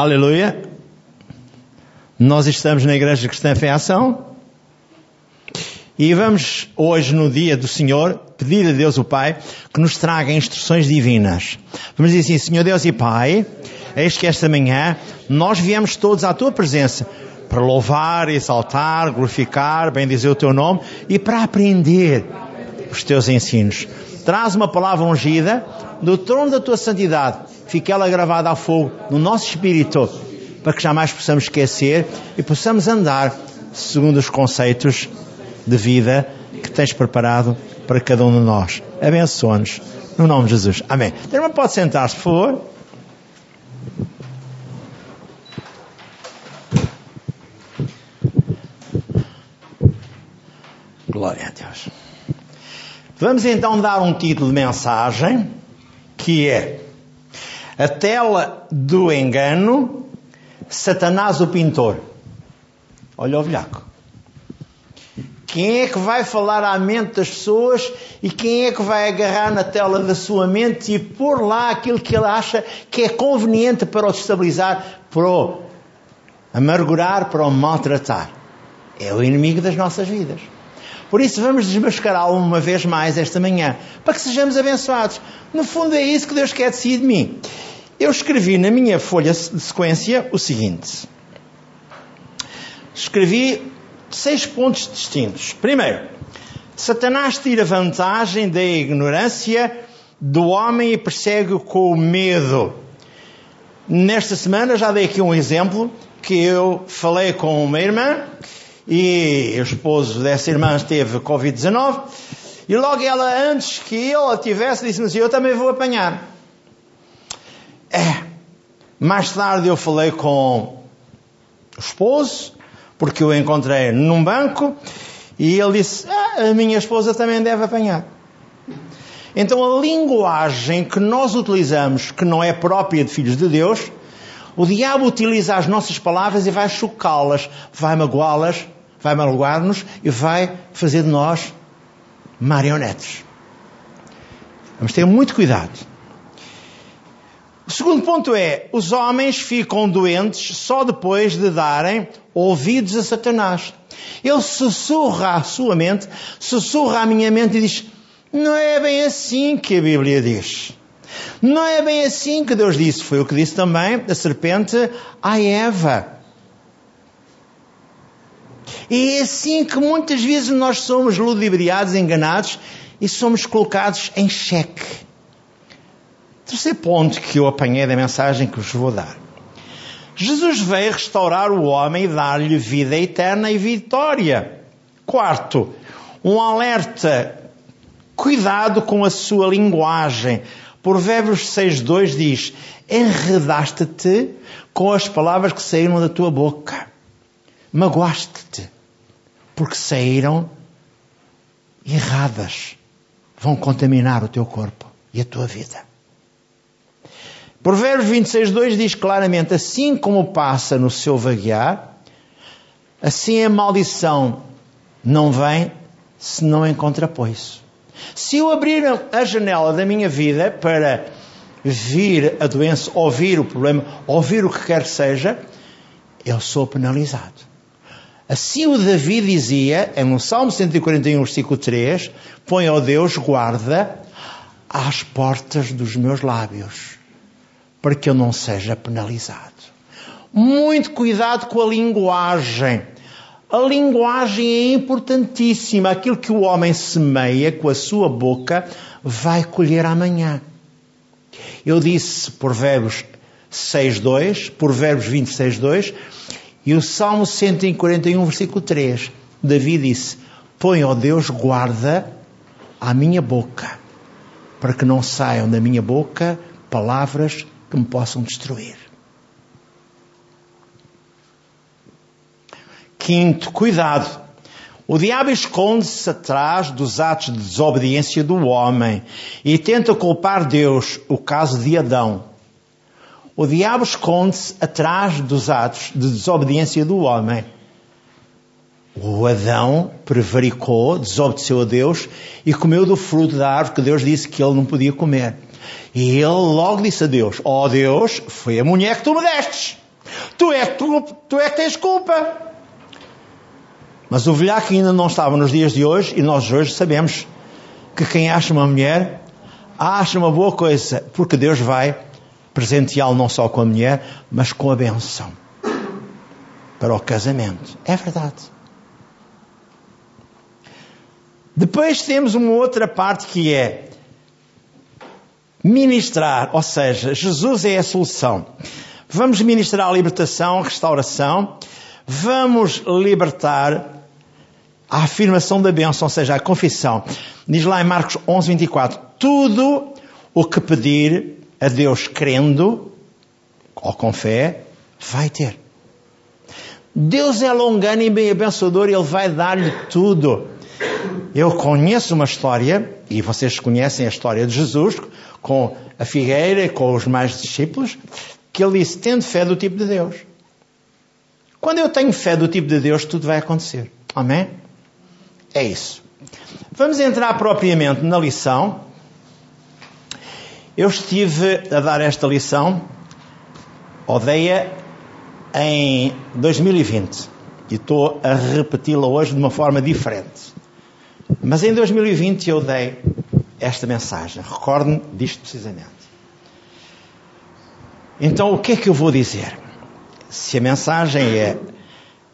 Aleluia. Nós estamos na Igreja Cristã Fé Ação e vamos hoje, no dia do Senhor, pedir a Deus o Pai que nos traga instruções divinas. Vamos dizer assim, Senhor Deus e Pai, eis que esta manhã nós viemos todos à Tua presença para louvar, exaltar, glorificar, bendizer o Teu nome e para aprender os Teus ensinos. Traz uma palavra ungida do trono da Tua santidade. Fique ela gravada a fogo no nosso espírito para que jamais possamos esquecer e possamos andar segundo os conceitos de vida que tens preparado para cada um de nós. Abençoa-nos. No nome de Jesus. Amém. Irmã, pode sentar-se, por favor. Glória a Deus. Vamos então dar um título de mensagem que é A tela do engano, Satanás o pintor. Olha o velhaco. Quem é que vai falar à mente das pessoas e quem é que vai agarrar na tela da sua mente e pôr lá aquilo que ele acha que é conveniente para o destabilizar, para o amargurar, para o maltratar? É o inimigo das nossas vidas. Por isso vamos desmascará-lo uma vez mais esta manhã, para que sejamos abençoados. No fundo é isso que Deus quer de si de mim. Eu escrevi na minha folha de sequência o seguinte. Escrevi seis pontos distintos. Primeiro, Satanás tira vantagem da ignorância do homem e persegue-o com o medo. Nesta semana já dei aqui um exemplo que eu falei com uma irmã e o esposo dessa irmã teve Covid-19 e logo ela, antes que ele a tivesse, disse-me assim, eu também vou apanhar. É. Mais tarde eu falei com o esposo porque eu encontrei num banco e ele disse: ah, A minha esposa também deve apanhar. Então a linguagem que nós utilizamos, que não é própria de filhos de Deus, o diabo utiliza as nossas palavras e vai chocá-las, vai magoá-las, vai magoar-nos e vai fazer de nós marionetes. Vamos ter muito cuidado. O segundo ponto é: os homens ficam doentes só depois de darem ouvidos a Satanás. Ele sussurra à sua mente, sussurra à minha mente e diz: Não é bem assim que a Bíblia diz. Não é bem assim que Deus disse. Foi o que disse também a serpente à Eva. E é assim que muitas vezes nós somos ludibriados, enganados e somos colocados em xeque. Terceiro ponto que eu apanhei da mensagem que vos vou dar. Jesus veio restaurar o homem e dar-lhe vida eterna e vitória. Quarto, um alerta. Cuidado com a sua linguagem. Provérbios 6.2 diz, enredaste-te com as palavras que saíram da tua boca. Magoaste-te, porque saíram erradas. Vão contaminar o teu corpo e a tua vida. Provérbios 26, 2 diz claramente: Assim como passa no seu vaguear, assim a maldição não vem se não encontra apoio. Se eu abrir a janela da minha vida para vir a doença, ouvir o problema, ouvir o que quer que seja, eu sou penalizado. Assim o Davi dizia, é no Salmo 141, versículo 3, põe ao Deus guarda às portas dos meus lábios para que eu não seja penalizado. Muito cuidado com a linguagem. A linguagem é importantíssima. Aquilo que o homem semeia com a sua boca vai colher amanhã. Eu disse Provérbios 6.2, Provérbios 26.2 e o Salmo 141, versículo 3. Davi disse, põe, ó Deus, guarda à minha boca, para que não saiam da minha boca palavras que me possam destruir. Quinto, cuidado. O diabo esconde-se atrás dos atos de desobediência do homem e tenta culpar Deus, o caso de Adão. O diabo esconde-se atrás dos atos de desobediência do homem. O Adão prevaricou, desobedeceu a Deus e comeu do fruto da árvore que Deus disse que ele não podia comer. E ele logo disse a Deus: Ó oh Deus, foi a mulher que tu me destes. Tu é, tu, tu é que tens culpa. Mas o velhaco ainda não estava nos dias de hoje e nós hoje sabemos que quem acha uma mulher acha uma boa coisa, porque Deus vai presenteá-lo não só com a mulher, mas com a benção para o casamento. É verdade. Depois temos uma outra parte que é ministrar, ou seja, Jesus é a solução. Vamos ministrar a libertação, a restauração, vamos libertar a afirmação da bênção, ou seja, a confissão. Diz lá em Marcos 11, 24: Tudo o que pedir a Deus crendo ou com fé, vai ter. Deus é longano e bem abençoador, Ele vai dar-lhe tudo. Eu conheço uma história, e vocês conhecem a história de Jesus, com a figueira e com os mais discípulos, que ele disse: tendo fé do tipo de Deus. Quando eu tenho fé do tipo de Deus, tudo vai acontecer. Amém? É isso. Vamos entrar propriamente na lição. Eu estive a dar esta lição, odeia em 2020 e estou a repeti-la hoje de uma forma diferente. Mas em 2020 eu dei esta mensagem. Recorde-me disto precisamente. Então o que é que eu vou dizer? Se a mensagem é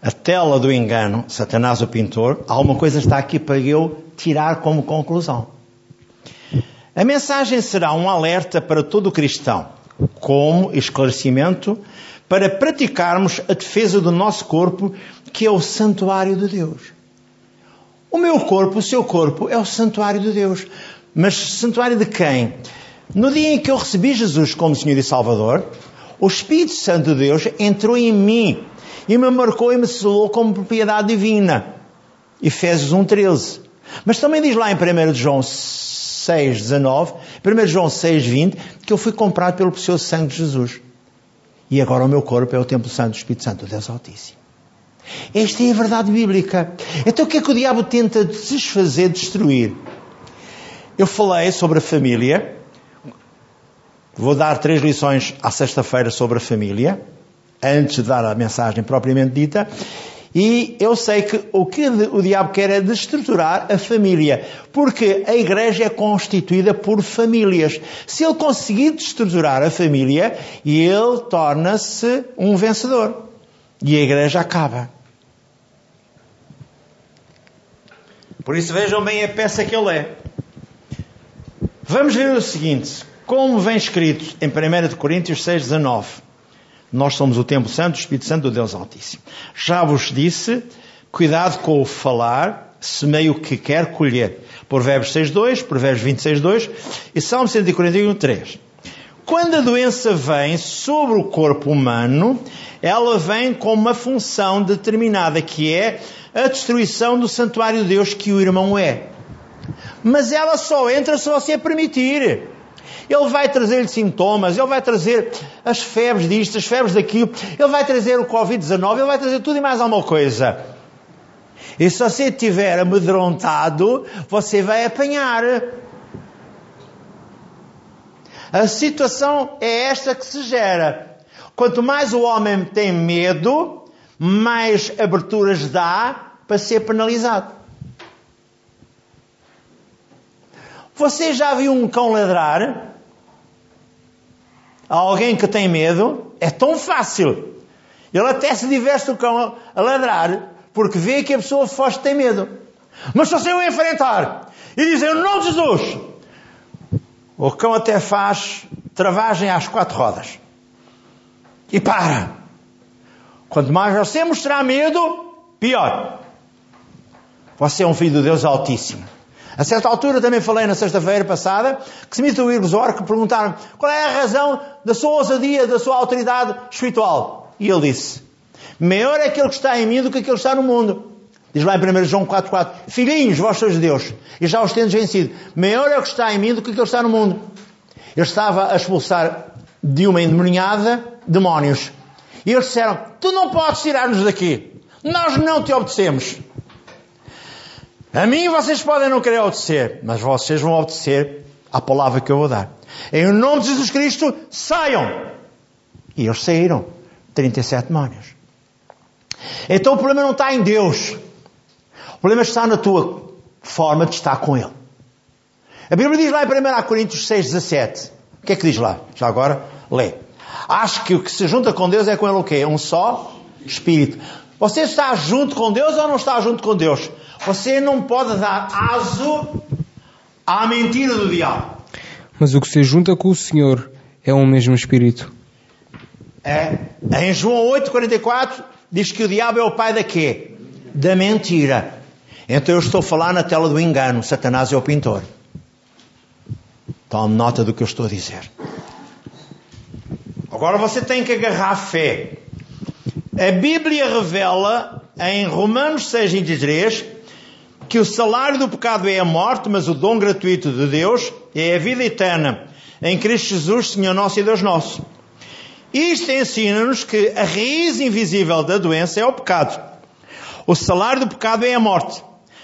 a tela do engano, Satanás o pintor, alguma coisa está aqui para eu tirar como conclusão. A mensagem será um alerta para todo cristão, como esclarecimento para praticarmos a defesa do nosso corpo, que é o santuário de Deus. O meu corpo, o seu corpo, é o santuário de Deus. Mas santuário de quem? No dia em que eu recebi Jesus como Senhor e Salvador, o Espírito Santo de Deus entrou em mim e me marcou e me selou como propriedade divina. Efésios 1.13. Mas também diz lá em 1 João 6.19, 1 João 6.20, que eu fui comprado pelo precioso sangue de Jesus. E agora o meu corpo é o templo santo do Espírito Santo, Deus Altíssimo. Esta é a verdade bíblica. Então o que é que o diabo tenta desfazer, destruir? Eu falei sobre a família. Vou dar três lições à sexta-feira sobre a família, antes de dar a mensagem propriamente dita. E eu sei que o que o diabo quer é destruturar a família, porque a igreja é constituída por famílias. Se ele conseguir destruturar a família, ele torna-se um vencedor. E a igreja acaba. Por isso vejam bem a peça que ele é. Vamos ver o seguinte, como vem escrito em 1 Coríntios 6, 19. Nós somos o templo santo, o Espírito Santo do Deus Altíssimo. Já vos disse, cuidado com o falar, semeia o que quer colher. Provérbios 6.2, Provérbios 26.2 e Salmo 141.3. Quando a doença vem sobre o corpo humano, ela vem com uma função determinada, que é a destruição do santuário de Deus que o irmão é. Mas ela só entra se você permitir. Ele vai trazer-lhe sintomas, ele vai trazer as febres disto, as febres daquilo, ele vai trazer o Covid-19, ele vai trazer tudo e mais alguma coisa. E se você estiver amedrontado, você vai apanhar. A situação é esta que se gera. Quanto mais o homem tem medo, mais aberturas dá para ser penalizado. Você já viu um cão ladrar? A alguém que tem medo, é tão fácil. Ele até se diverte o cão a ladrar, porque vê que a pessoa foge tem medo. Mas se você o enfrentar e dizer o nome de Jesus, o cão até faz travagem às quatro rodas. E para. Quanto mais você mostrar medo, pior. Você é um filho de Deus Altíssimo. A certa altura também falei na sexta-feira passada que me o Irbesor que perguntaram qual é a razão da sua ousadia, da sua autoridade espiritual. E ele disse: Maior é aquele que está em mim do que aquele que está no mundo. Diz lá em 1 João 4,4: Filhinhos, vós sois de Deus, e já os tendes vencido. Maior é o que está em mim do que aquele que está no mundo. Ele estava a expulsar de uma endemoniada demónios. E eles disseram: Tu não podes tirar-nos daqui. Nós não te obedecemos. A mim vocês podem não querer obedecer, mas vocês vão obedecer à palavra que eu vou dar. Em nome de Jesus Cristo, saiam! E eles saíram. 37 demónios. Então o problema não está em Deus. O problema está na tua forma de estar com Ele. A Bíblia diz lá em 1 Coríntios 6, 17. O que é que diz lá? Já agora, lê. Acho que o que se junta com Deus é com Ele o quê? Um só Espírito. Você está junto com Deus ou não está junto com Deus? Você não pode dar aso à mentira do diabo. Mas o que se junta com o Senhor é um mesmo Espírito. É. Em João 8,44 diz que o diabo é o pai da quê? Da mentira. Então eu estou a falar na tela do engano. Satanás é o pintor. Tome nota do que eu estou a dizer. Agora você tem que agarrar a fé. A Bíblia revela em Romanos 6,23 que o salário do pecado é a morte, mas o dom gratuito de Deus é a vida eterna em Cristo Jesus, Senhor nosso e Deus nosso. Isto ensina-nos que a raiz invisível da doença é o pecado. O salário do pecado é a morte.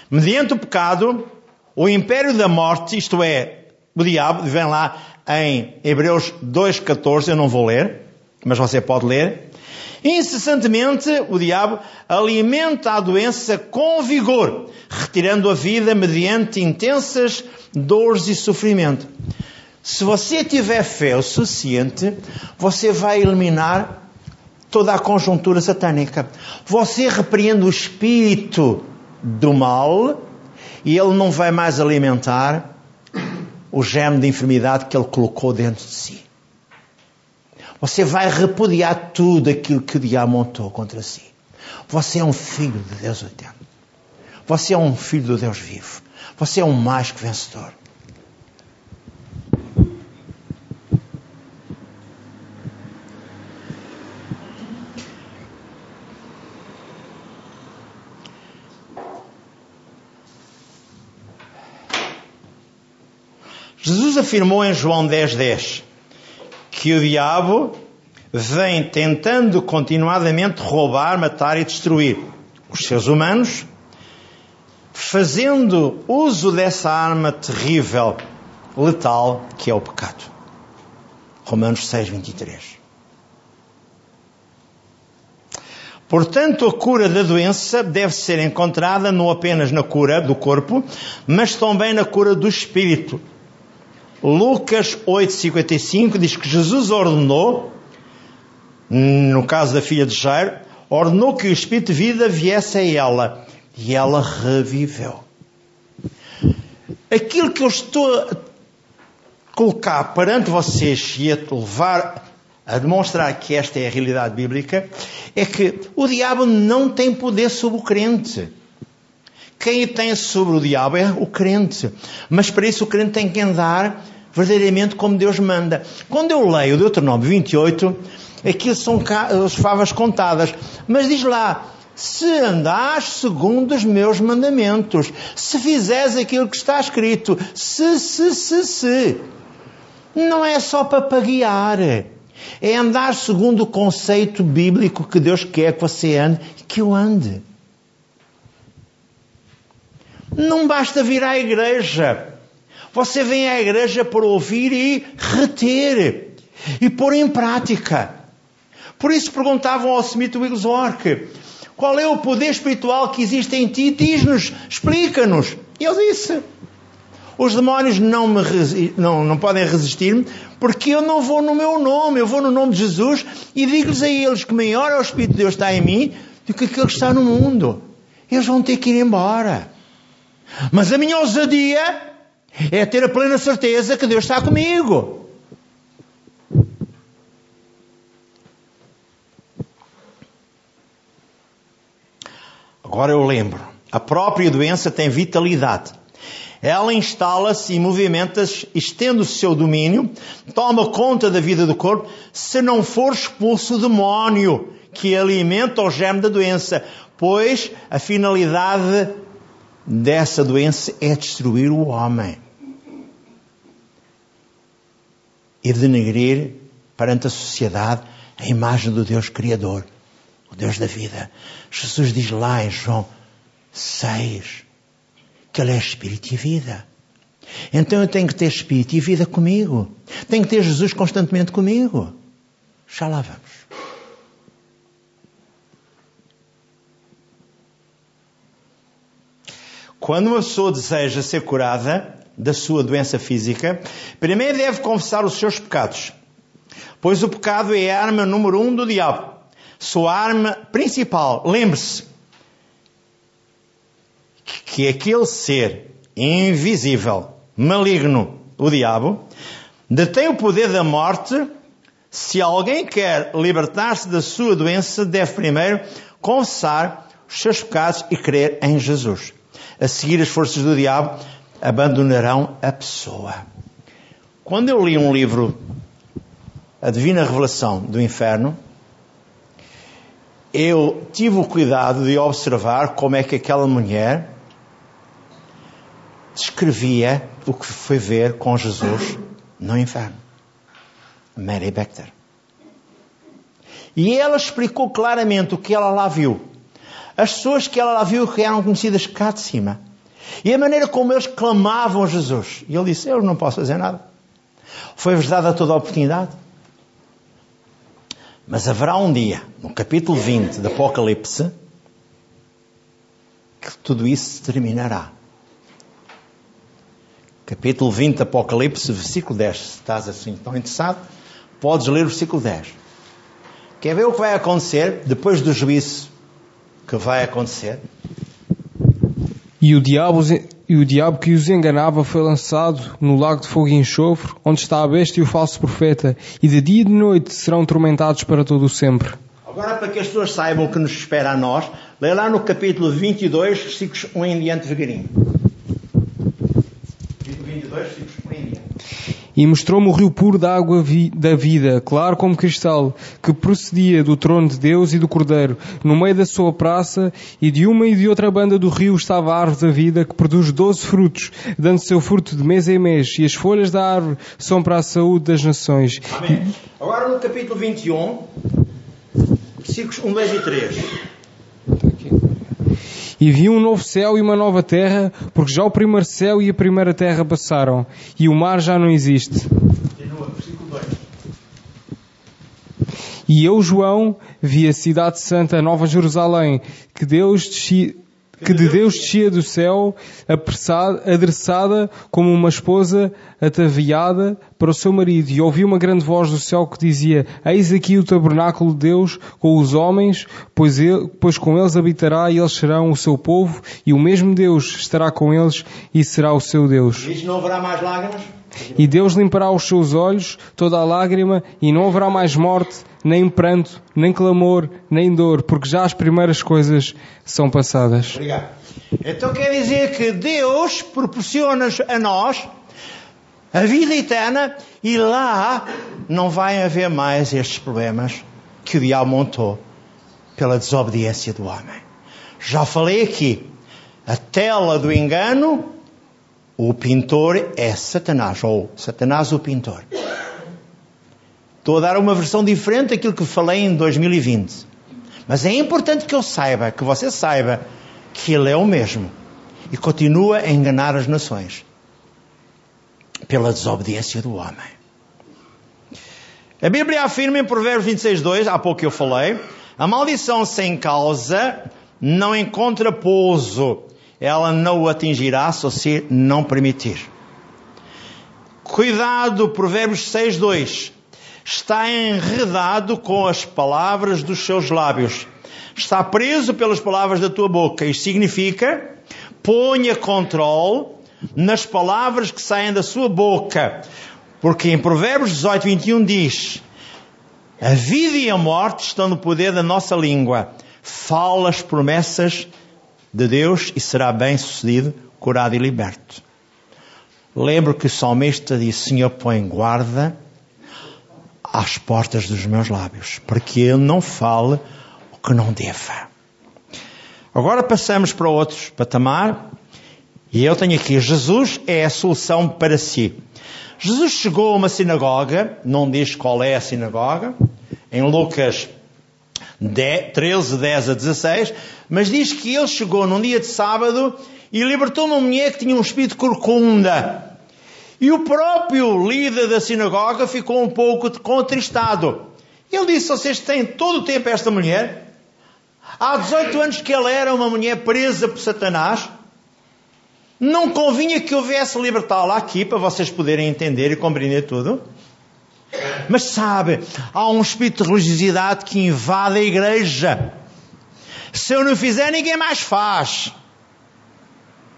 Mediante o pecado, o império da morte, isto é, o diabo, vem lá em Hebreus 2,14, eu não vou ler, mas você pode ler. Incessantemente, o diabo alimenta a doença com vigor, retirando a vida mediante intensas dores e sofrimento. Se você tiver fé o suficiente, você vai eliminar toda a conjuntura satânica. Você repreende o espírito do mal e ele não vai mais alimentar o germe de enfermidade que ele colocou dentro de si. Você vai repudiar tudo aquilo que o diabo montou contra si. Você é um filho de Deus eterno. Você é um filho do Deus vivo. Você é um mais que vencedor. Jesus afirmou em João 10:10 10, que o diabo vem tentando continuadamente roubar, matar e destruir os seres humanos, fazendo uso dessa arma terrível, letal, que é o pecado. Romanos 6:23. Portanto, a cura da doença deve ser encontrada não apenas na cura do corpo, mas também na cura do espírito, Lucas 8,55 diz que Jesus ordenou, no caso da filha de Jairo, ordenou que o Espírito de vida viesse a ela e ela reviveu. Aquilo que eu estou a colocar perante vocês e a levar a demonstrar que esta é a realidade bíblica é que o diabo não tem poder sobre o crente. Quem tem sobre o diabo é o crente. Mas para isso o crente tem que andar verdadeiramente como Deus manda. Quando eu leio o Deuteronômio 28, aquilo são as favas contadas. Mas diz lá, se andares segundo os meus mandamentos, se fizeres aquilo que está escrito, se, se, se, se. Não é só para paguear. É andar segundo o conceito bíblico que Deus quer que você ande e que eu ande. Não basta vir à igreja. Você vem à igreja por ouvir e reter e pôr em prática. Por isso perguntavam ao Smith Wigglesworth, qual é o poder espiritual que existe em ti? Diz-nos, explica-nos. E ele disse, os demónios não, me não, não podem resistir-me porque eu não vou no meu nome, eu vou no nome de Jesus e digo-lhes a eles que maior é o Espírito de Deus está em mim do que aquele que está no mundo. Eles vão ter que ir embora. Mas a minha ousadia é ter a plena certeza que Deus está comigo. Agora eu lembro. A própria doença tem vitalidade. Ela instala-se e movimenta-se, estende o seu domínio, toma conta da vida do corpo, se não for expulso o demónio que alimenta o germe da doença, pois a finalidade dessa doença é destruir o homem. E denegrir perante a sociedade a imagem do Deus Criador, o Deus da vida. Jesus diz lá em João 6 que Ele é Espírito e vida. Então eu tenho que ter Espírito e vida comigo. Tenho que ter Jesus constantemente comigo. Já lá vamos. Quando uma pessoa deseja ser curada da sua doença física, primeiro deve confessar os seus pecados. Pois o pecado é a arma número um do diabo. Sua arma principal. Lembre-se que aquele ser invisível, maligno, o diabo, detém o poder da morte. Se alguém quer libertar-se da sua doença, deve primeiro confessar os seus pecados e crer em Jesus. A seguir, as forças do diabo abandonarão a pessoa. Quando eu li um livro, A Divina Revelação do Inferno, eu tive o cuidado de observar como é que aquela mulher descrevia o que foi ver com Jesus no inferno. Mary Bector. E ela explicou claramente o que ela lá viu. As pessoas que ela lá viu que eram conhecidas cá de cima. E a maneira como eles clamavam a Jesus. E ele disse: Eu não posso fazer nada. Foi-vos dada toda a oportunidade. Mas haverá um dia, no capítulo 20 do Apocalipse, que tudo isso terminará. Capítulo 20 do Apocalipse, versículo 10. Se estás assim tão interessado, podes ler o versículo 10. Quer ver o que vai acontecer depois do juízo que vai acontecer? E o diabo, e o diabo que os enganava foi lançado no lago de fogo e enxofre, onde está a besta e o falso profeta, e de dia e de noite serão tormentados para todo o sempre. Agora, para que as pessoas saibam o que nos espera a nós, lê lá no capítulo 22, versículos 1 em diante devagarinho. Capítulo 22, versículos 1 em diante. E mostrou-me o rio puro da água vi da vida, claro como cristal, que procedia do trono de Deus e do Cordeiro. No meio da sua praça, e de uma e de outra banda do rio estava a árvore da vida, que produz doze frutos, dando seu fruto de mês em mês, e as folhas da árvore são para a saúde das nações. Amém. Agora no capítulo 21, versículos 1, 2 e 3. E vi um novo céu e uma nova terra, porque já o primeiro céu e a primeira terra passaram, e o mar já não existe. Continua, versículo 2. E eu, João, vi a cidade santa, Nova Jerusalém, que Deus descia, que de Deus descia do céu, adereçada como uma esposa ataviada para o seu marido. E ouvi uma grande voz do céu que dizia, Eis aqui o tabernáculo de Deus com os homens, pois, ele, pois com eles habitará e eles serão o seu povo, e o mesmo Deus estará com eles e será o seu Deus. Diz: Não haverá mais lágrimas? E Deus limpará os seus olhos, toda a lágrima, e não haverá mais morte, nem pranto, nem clamor, nem dor, porque já as primeiras coisas são passadas. Obrigado. Então quer dizer que Deus proporciona a nós a vida eterna e lá não vai haver mais estes problemas que o diabo montou pela desobediência do homem. Já falei aqui, a tela do engano, o pintor é Satanás, ou Satanás o pintor. Estou a dar uma versão diferente daquilo que falei em 2020. Mas é importante que eu saiba, que você saiba, que ele é o mesmo e continua a enganar as nações pela desobediência do homem. A Bíblia afirma em Provérbios 26, 2, há pouco eu falei, a maldição sem causa não encontra pouso, ela não o atingirá se você não permitir. Cuidado, Provérbios 6, 2, está enredado com as palavras dos seus lábios, está preso pelas palavras da tua boca, isto significa, ponha controle nas palavras que saem da sua boca. Porque em Provérbios 18, 21 diz: A vida e a morte estão no poder da nossa língua. Fala as promessas de Deus e será bem sucedido, curado e liberto. Lembro que o salmista disse: Senhor, põe guarda às portas dos meus lábios, para que ele não fale o que não deva. Agora passamos para outros patamar. E eu tenho aqui, Jesus é a solução para si. Jesus chegou a uma sinagoga, não diz qual é a sinagoga, em Lucas 10, 13, 10 a 16, mas diz que ele chegou num dia de sábado e libertou uma mulher que tinha um espírito corcunda. E o próprio líder da sinagoga ficou um pouco contristado. Ele disse: Vocês têm todo o tempo esta mulher? Há 18 anos que ela era uma mulher presa por Satanás. Não convinha que houvesse libertá-la aqui para vocês poderem entender e compreender tudo? Mas sabe, há um espírito de religiosidade que invade a igreja. Se eu não fizer, ninguém mais faz.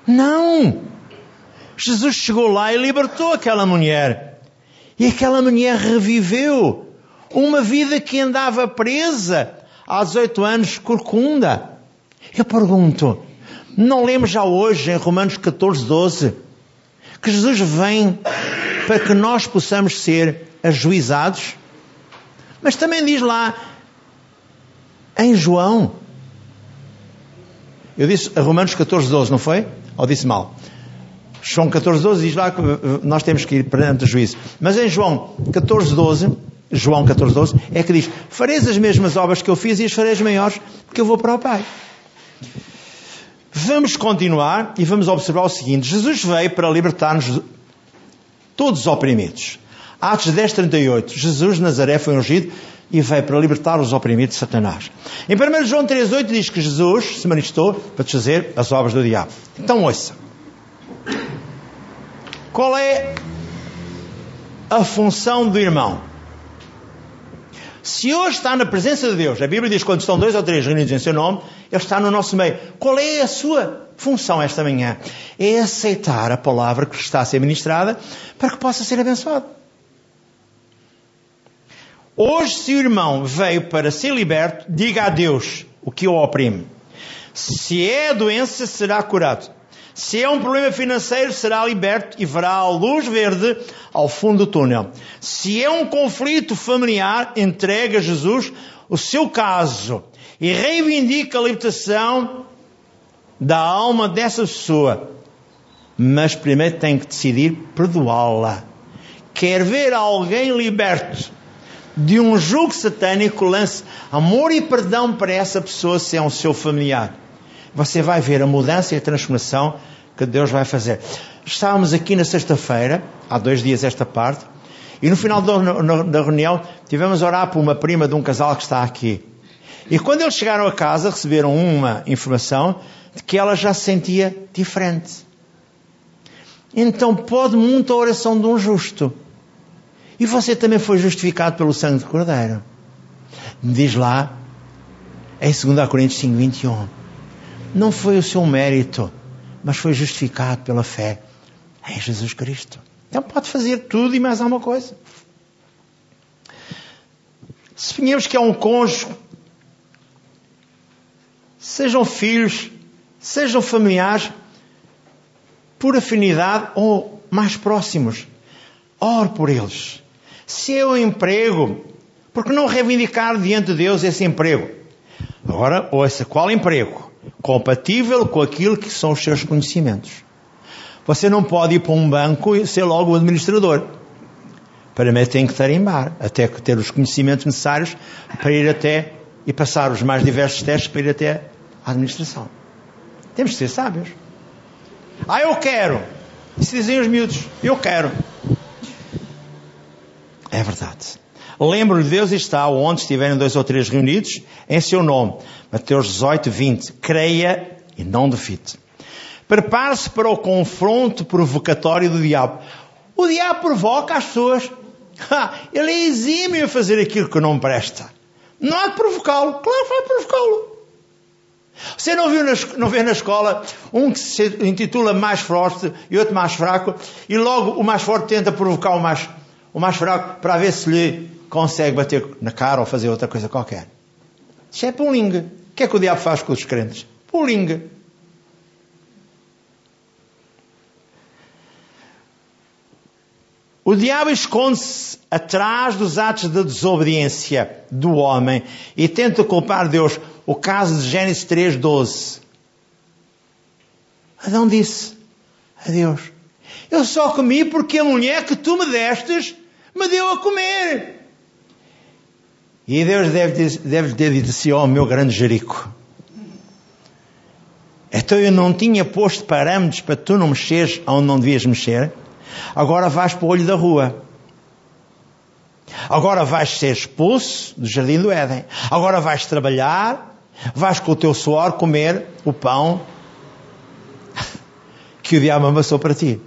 Não! Jesus chegou lá e libertou aquela mulher. E aquela mulher reviveu uma vida que andava presa há 18 anos, corcunda. Eu pergunto, não lemos já hoje em Romanos 14, 12, que Jesus vem para que nós possamos ser ajuizados? Mas também diz lá em João, eu disse Romanos 14, 12, não foi? Ou disse mal? João 14, 12 diz lá que nós temos que ir perante o juízo. Mas em João 14, 12, João 14, 12, é que diz: Fareis as mesmas obras que eu fiz e as fareis maiores, porque eu vou para o Pai. Vamos continuar e vamos observar o seguinte: Jesus veio para libertar-nos todos os oprimidos. Atos 10, 38. Jesus de Nazaré foi ungido e veio para libertar os oprimidos de Satanás. Em 1 João 3, 8 diz que Jesus se manifestou para desfazer as obras do diabo. Então ouça. Qual é a função do irmão? Se hoje está na presença de Deus, a Bíblia diz que quando estão dois ou três reunidos em seu nome, Ele está no nosso meio. Qual é a sua função esta manhã? É aceitar a palavra que está a ser ministrada para que possa ser abençoado. Hoje, se o irmão veio para ser liberto, diga a Deus o que o oprime. Se é doença, será curado. Se é um problema financeiro, será liberto e verá a luz verde ao fundo do túnel. Se é um conflito familiar, entrega a Jesus o seu caso e reivindica a libertação da alma dessa pessoa. Mas primeiro tem que decidir perdoá-la. Quer ver alguém liberto de um jugo satânico, lance amor e perdão para essa pessoa se é um seu familiar você vai ver a mudança e a transformação que Deus vai fazer. Estávamos aqui na sexta-feira, há dois dias esta parte, e no final da reunião tivemos a orar por uma prima de um casal que está aqui. E quando eles chegaram a casa, receberam uma informação de que ela já se sentia diferente. Então pode muito a oração de um justo. E você também foi justificado pelo sangue do Cordeiro. Diz lá, em 2 Coríntios 5, 21 não foi o seu mérito, mas foi justificado pela fé em Jesus Cristo. Então pode fazer tudo e mais alguma coisa. Suponhamos que é um cônjuge, sejam filhos, sejam familiares, por afinidade ou mais próximos. Ore por eles. Se um emprego, porque não reivindicar diante de Deus esse emprego? Agora, ouça, qual emprego? compatível com aquilo que são os seus conhecimentos. Você não pode ir para um banco e ser logo o administrador. Para mim tem que tarimbar, até ter os conhecimentos necessários para ir até e passar os mais diversos testes para ir até a administração. Temos que ser sábios. Ah, eu quero. Isso dizem os miúdos. Eu quero. É verdade. Lembro-lhe, Deus está onde estiverem dois ou três reunidos em seu nome. Mateus 18, 20. Creia e não duvide. Prepare-se para o confronto provocatório do diabo. O diabo provoca as pessoas. ele é exímio a fazer aquilo que não presta. Não há de provocá-lo. Claro que vai provocá-lo. Você não, viu na, não vê na escola um que se intitula mais forte e outro mais fraco, e logo o mais forte tenta provocar o mais, o mais fraco para ver se lhe consegue bater na cara ou fazer outra coisa qualquer. Isso é pulinga. O que é que o diabo faz com os crentes? Pulinga. O diabo esconde-se atrás dos atos de desobediência do homem e tenta culpar Deus. O caso de Gênesis 3:12. Adão disse a Deus: Eu só comi porque a mulher que tu me destes me deu a comer. E Deus deve, deve ter dito assim, ó oh, meu grande Jerico. Então eu não tinha posto parâmetros para tu não mexeres onde não devias mexer. Agora vais para o olho da rua. Agora vais ser expulso do jardim do Éden. Agora vais trabalhar, vais com o teu suor comer o pão. que o diabo amassou para ti.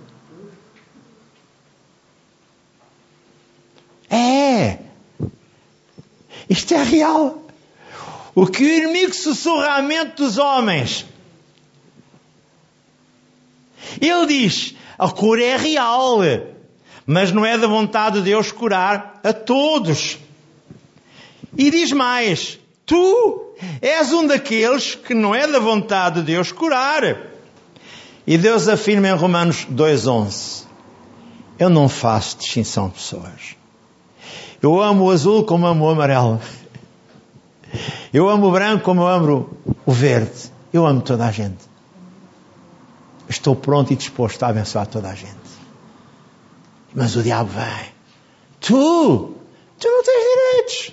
É! Isto é real. O que o inimigo sussurra à mente dos homens. Ele diz: a cura é real, mas não é da vontade de Deus curar a todos. E diz mais: tu és um daqueles que não é da vontade de Deus curar. E Deus afirma em Romanos 2,11: Eu não faço distinção de pessoas. Eu amo o azul como amo o amarelo. Eu amo o branco como eu amo o verde. Eu amo toda a gente. Estou pronto e disposto a abençoar toda a gente. Mas o diabo vem. Tu, tu não tens direitos.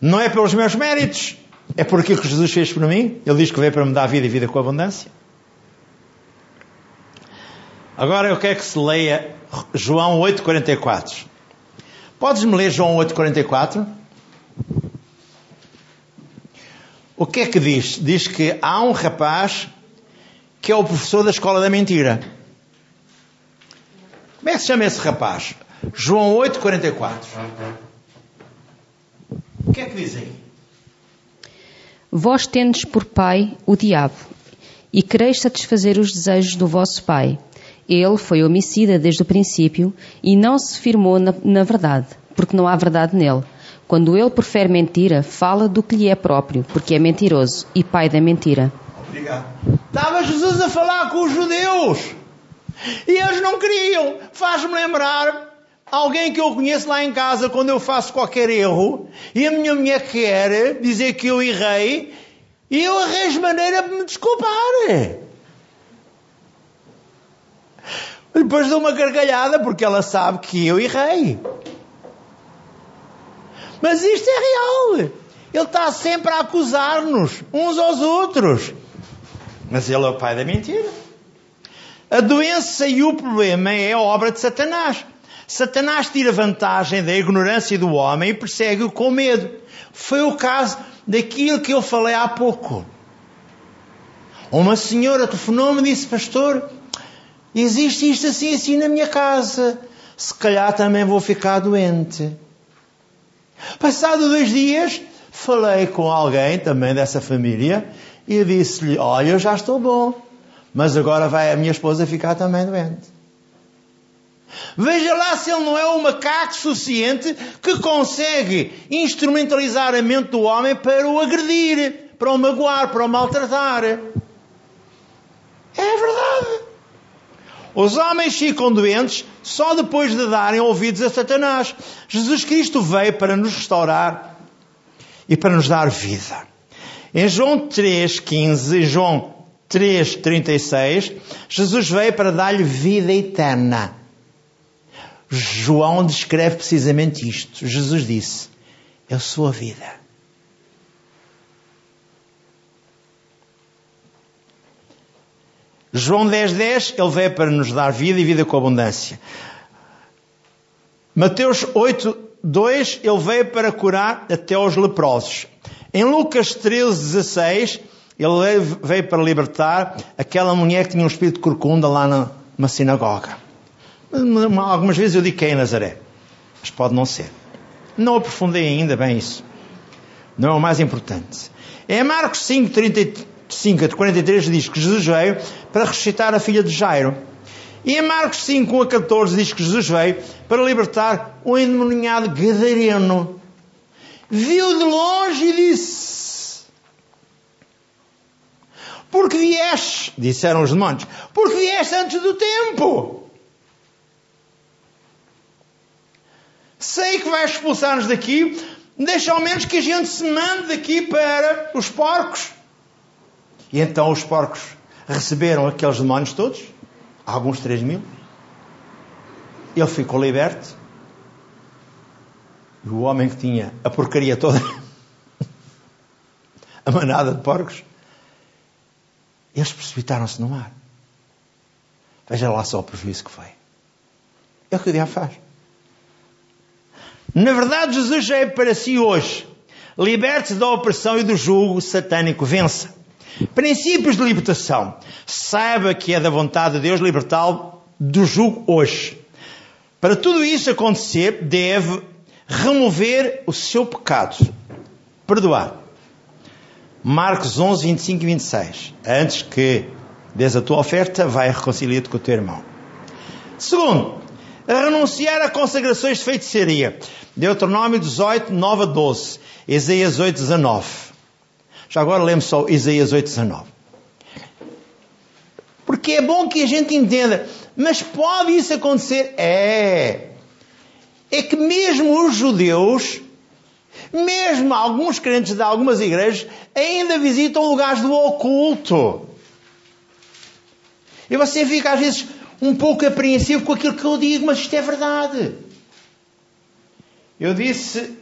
Não é pelos meus méritos. É por aquilo que Jesus fez por mim. Ele diz que veio para me dar vida e vida com abundância. Agora eu quero que se leia João 8,44. Podes-me ler João 8,44? O que é que diz? Diz que há um rapaz que é o professor da escola da mentira. Como é que se chama esse rapaz? João 8,44. O que é que diz aí? Vós tendes por pai o diabo, e quereis satisfazer os desejos do vosso pai. Ele foi homicida desde o princípio e não se firmou na, na verdade, porque não há verdade nele. Quando ele prefere mentira, fala do que lhe é próprio, porque é mentiroso e pai da mentira. Obrigado. Estava Jesus a falar com os judeus e eles não queriam. Faz-me lembrar alguém que eu conheço lá em casa quando eu faço qualquer erro e a minha mulher quer dizer que eu errei e eu arranjo maneira de me desculpar. Depois dou uma gargalhada porque ela sabe que eu errei. Mas isto é real. Ele está sempre a acusar-nos uns aos outros. Mas ele é o pai da mentira. A doença e o problema é obra de Satanás. Satanás tira vantagem da ignorância do homem e persegue-o com medo. Foi o caso daquilo que eu falei há pouco. Uma senhora telefonou-me e disse, pastor, existe isto assim assim na minha casa. Se calhar também vou ficar doente. Passado dois dias, falei com alguém também dessa família e disse-lhe: Olha, eu já estou bom, mas agora vai a minha esposa ficar também doente. Veja lá se ele não é um macaco suficiente que consegue instrumentalizar a mente do homem para o agredir, para o magoar, para o maltratar. É verdade. Os homens ficam doentes só depois de darem ouvidos a Satanás. Jesus Cristo veio para nos restaurar e para nos dar vida. Em João 3,15 e João 3,36, Jesus veio para dar-lhe vida eterna. João descreve precisamente isto. Jesus disse: Eu sou a vida. João 10, 10, ele veio para nos dar vida e vida com abundância. Mateus 8, 2, ele veio para curar até os leprosos. Em Lucas 13, 16, ele veio para libertar aquela mulher que tinha um espírito de corcunda lá numa sinagoga. Algumas vezes eu digo que é em Nazaré, mas pode não ser. Não aprofundei ainda bem isso. Não é o mais importante. Em Marcos 5, 35 a 43 diz que Jesus veio para ressuscitar a filha de Jairo. E em Marcos 5, 1 a 14 diz que Jesus veio para libertar um endemoniado gadareno. Viu de longe e disse: Porque vieste, disseram os demônios, porque vieste antes do tempo. Sei que vais expulsar-nos daqui, deixa ao menos que a gente se mande daqui para os porcos. E então os porcos receberam aqueles demónios todos, alguns três mil. Ele ficou liberto. E o homem que tinha a porcaria toda, a manada de porcos, eles precipitaram-se no mar. Veja lá só o prejuízo que foi. É o que o diabo faz. Na verdade, Jesus já é para si hoje. Liberte-se da opressão e do jugo satânico. Vença. Princípios de libertação. Saiba que é da vontade de Deus libertá-lo do jugo hoje. Para tudo isso acontecer, deve remover o seu pecado. Perdoar. Marcos 11, 25 e 26. Antes que des a tua oferta, vai reconciliar-te com o teu irmão. Segundo, renunciar a consagrações de feitiçaria. Deuteronômio 18, 9 a 12. Isaías 8, 19. Já agora lemos só Isaías 8, 19. Porque é bom que a gente entenda. Mas pode isso acontecer? É. É que mesmo os judeus, mesmo alguns crentes de algumas igrejas, ainda visitam lugares do oculto. E você fica às vezes um pouco apreensivo com aquilo que eu digo, mas isto é verdade. Eu disse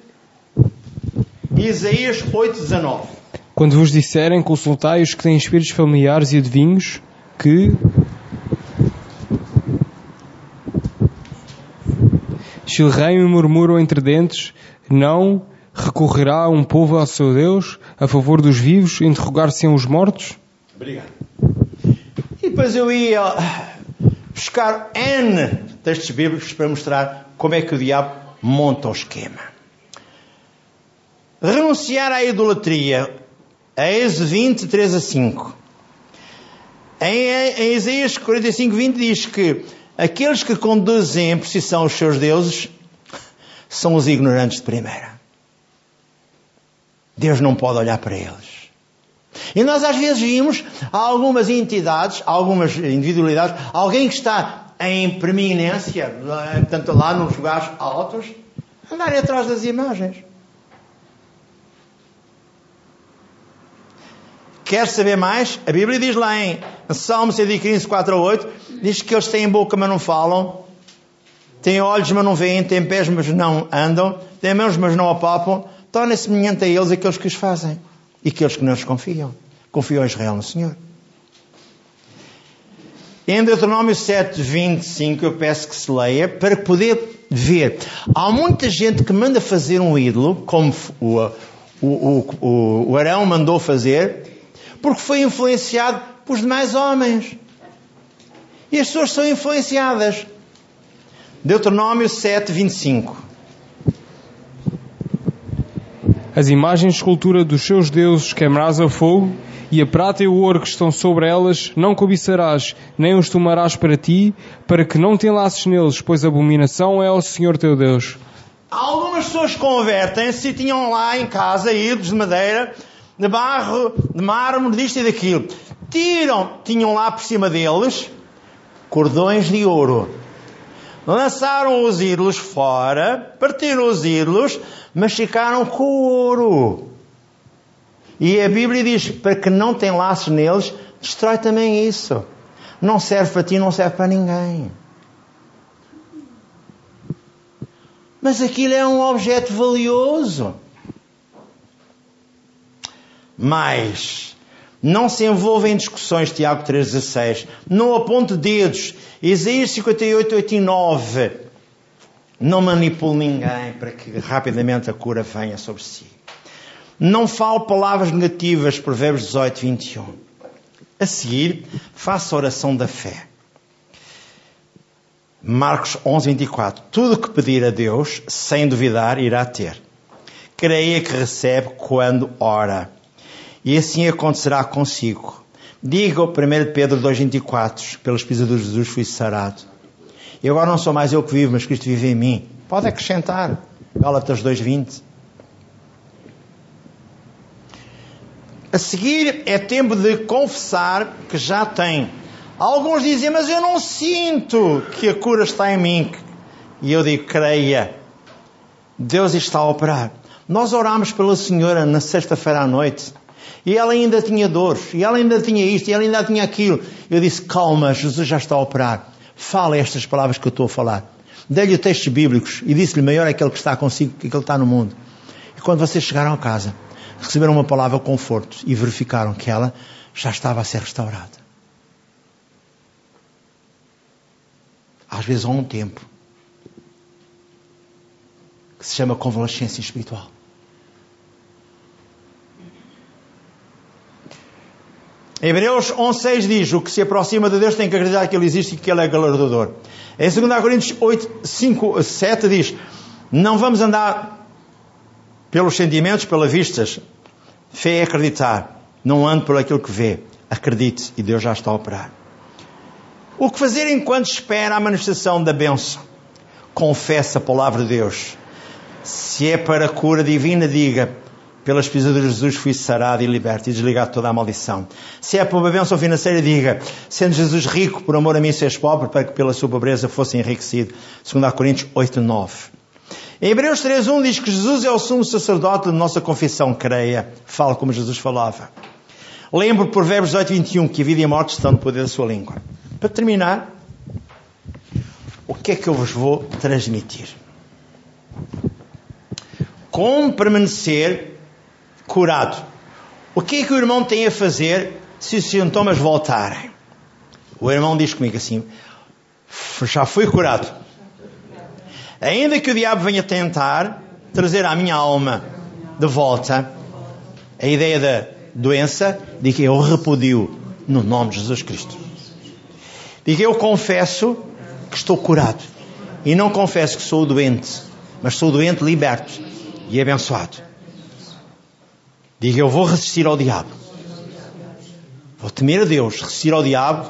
Isaías 8,19. Quando vos disserem, consultai os que têm espíritos familiares e adivinhos, que chilreiam e murmuram entre dentes, não recorrerá um povo ao seu Deus a favor dos vivos, interrogar-se-ão os mortos? Obrigado. E depois eu ia buscar N textos bíblicos para mostrar como é que o diabo monta o esquema. Renunciar à idolatria. A Êxodo 20, 3 a 5. Em, Isaías 45, 20 diz que aqueles que conduzem em precisão os seus deuses são os ignorantes de primeira. Deus não pode olhar para eles. E nós às vezes vimos algumas entidades, algumas individualidades, alguém que está em preeminência, portanto lá nos lugares altos, andarem atrás das imagens. Quer saber mais? A Bíblia diz lá em Salmo 115, 4 a 8, diz que eles têm boca, mas não falam, têm olhos, mas não veem, têm pés, mas não andam, têm mãos, mas não apalpam, torna-se semelhante a eles aqueles que os fazem e aqueles que não os confiam. Confiou Israel no Senhor. Em Deuteronômio 7, 25, eu peço que se leia para poder ver. Há muita gente que manda fazer um ídolo, como o, o, o, o Arão mandou fazer, porque foi influenciado por demais homens. E as pessoas são influenciadas. Deuteronômio 7, 25. As imagens de escultura dos seus deuses queimarás a fogo, e a prata e o ouro que estão sobre elas não cobiçarás, nem os tomarás para ti, para que não te enlaces neles, pois abominação é ao Senhor teu Deus. Algumas pessoas convertem-se e tinham lá em casa ídolos de madeira, de barro, de mármore, disto e daquilo. Tiram, tinham lá por cima deles cordões de ouro. Lançaram os ídolos fora, partiram os ídolos, mas ficaram com o ouro. E a Bíblia diz: para que não tem laços neles, destrói também isso. Não serve para ti, não serve para ninguém. Mas aquilo é um objeto valioso. Mas não se envolva em discussões, Tiago 3,16. Não aponte dedos. Isaías 58, 8 e 9. Não manipule ninguém para que rapidamente a cura venha sobre si. Não fale palavras negativas, Provérbios 18, 21. A seguir, faça a oração da fé. Marcos 11, 24. Tudo que pedir a Deus, sem duvidar, irá ter. Creia que recebe quando ora e assim acontecerá consigo. Diga o 1 Pedro 2,24: Pelos pisaduras de Jesus fui sarado. E agora não sou mais eu que vivo, mas Cristo vive em mim. Pode acrescentar. Gálatas 2,20. A seguir é tempo de confessar que já tem. Alguns dizem, mas eu não sinto que a cura está em mim. E eu digo, creia. Deus está a operar. Nós orámos pela Senhora na sexta-feira à noite. E ela ainda tinha dores, e ela ainda tinha isto, e ela ainda tinha aquilo. Eu disse: Calma, Jesus já está a operar. Fala estas palavras que eu estou a falar. Dei-lhe textos bíblicos e disse-lhe: Maior é aquele que está consigo que aquele que está no mundo. E quando vocês chegaram a casa, receberam uma palavra de conforto e verificaram que ela já estava a ser restaurada. Às vezes há um tempo que se chama convalescência espiritual. Hebreus 11.6 diz: O que se aproxima de Deus tem que acreditar que Ele existe e que Ele é galardoador. Em 2 Coríntios 8, 5, 7 diz: Não vamos andar pelos sentimentos, pelas vistas. Fé é acreditar. Não ande por aquilo que vê. Acredite e Deus já está a operar. O que fazer enquanto espera a manifestação da bênção? Confessa a palavra de Deus. Se é para cura divina, diga: pelas pisaduras de Jesus fui sarado e liberto e desligado toda a maldição. Se é para uma bênção financeira, diga: sendo Jesus rico, por amor a mim seres pobre, para que pela sua pobreza fosse enriquecido. 2 Coríntios 8, 9. Em Hebreus 3.1 diz que Jesus é o sumo sacerdote da nossa confissão. Creia, fala como Jesus falava. Lembro por Provérbios 18, 21 que a vida e a morte estão no poder da sua língua. Para terminar, o que é que eu vos vou transmitir? Como permanecer curado. O que é que o irmão tem a fazer se os sintomas voltarem? O irmão diz comigo assim: já fui curado. Ainda que o diabo venha tentar trazer à minha alma de volta a ideia da doença, de que eu repudio no nome de Jesus Cristo. De que eu confesso que estou curado. E não confesso que sou doente, mas sou doente liberto e abençoado. Diga, eu vou resistir ao diabo. Vou temer a Deus, resistir ao diabo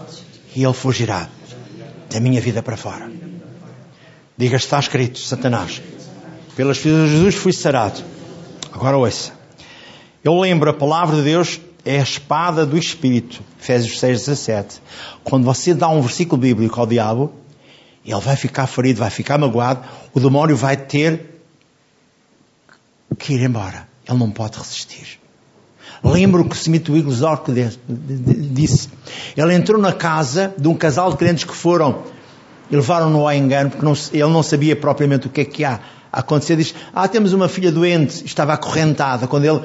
e ele fugirá da minha vida para fora. Diga, está escrito, Satanás. Pelas filhas de Jesus fui sarado. Agora ouça. Eu lembro, a palavra de Deus é a espada do Espírito. Efésios 6, 17. Quando você dá um versículo bíblico ao diabo, ele vai ficar ferido, vai ficar magoado, o demónio vai ter que ir embora. Ele não pode resistir. Lembro que Smith Wigglesworth disse. Ele entrou na casa de um casal de crentes que foram levaram-no ao engano, porque não, ele não sabia propriamente o que é que há a acontecer. Diz, ah, temos uma filha doente, estava acorrentada. Quando ele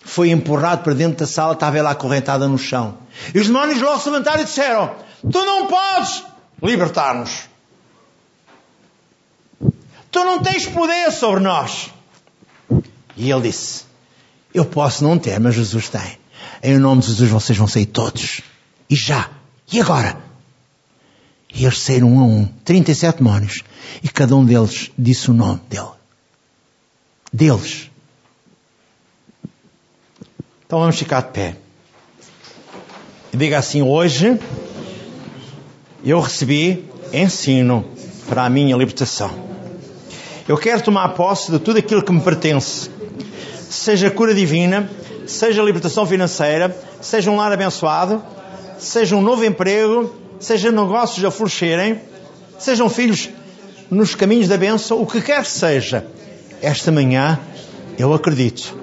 foi empurrado para dentro da sala, estava ela acorrentada no chão. E os demónios logo se levantaram e disseram, tu não podes libertar-nos. Tu não tens poder sobre nós. E ele disse, eu posso não ter, mas Jesus tem. Em nome de Jesus vocês vão sair todos. E já. E agora? E eles saíram um a um. 37 demónios. E cada um deles disse o nome dele. Deles. Então vamos ficar de pé. E diga assim, hoje eu recebi ensino para a minha libertação. Eu quero tomar posse de tudo aquilo que me pertence seja cura divina, seja libertação financeira, seja um lar abençoado, seja um novo emprego, seja negócios a florescerem, sejam filhos nos caminhos da bênção, o que quer que seja, esta manhã eu acredito,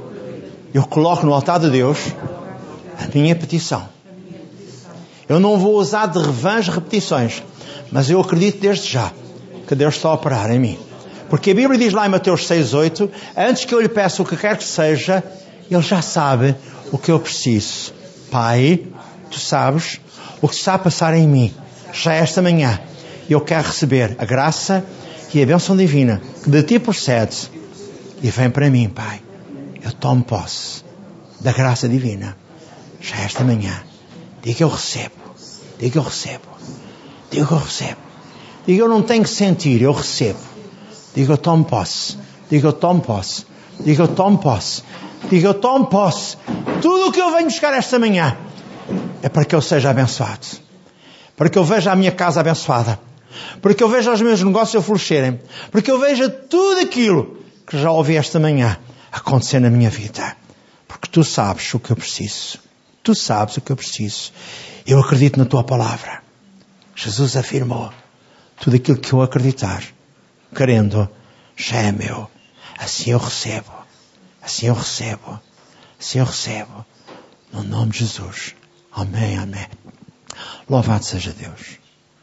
eu coloco no altar de Deus a minha petição. Eu não vou usar de revãs repetições, mas eu acredito desde já que Deus está a operar em mim. Porque a Bíblia diz lá em Mateus 6,8: Antes que eu lhe peça o que quer que seja, Ele já sabe o que eu preciso. Pai, tu sabes o que está a passar em mim. Já esta manhã eu quero receber a graça e a bênção divina que de ti procede e vem para mim, Pai. Eu tomo posse da graça divina. Já esta manhã. Diga eu recebo. Diga eu recebo. Diga eu recebo. Diga que eu não tenho que sentir, eu recebo. Diga eu tomo posse. Diga eu tomo posse. Diga eu tomo posse. Diga eu tomo posse. Tudo o que eu venho buscar esta manhã é para que eu seja abençoado. Para que eu veja a minha casa abençoada. Para que eu veja os meus negócios florescerem. Para que eu veja tudo aquilo que já ouvi esta manhã acontecer na minha vida. Porque tu sabes o que eu preciso. Tu sabes o que eu preciso. Eu acredito na tua palavra. Jesus afirmou: tudo aquilo que eu acreditar querendo, já é meu. Assim eu recebo. Assim eu recebo. Assim eu recebo. No nome de Jesus. Amém, amém. Louvado seja Deus.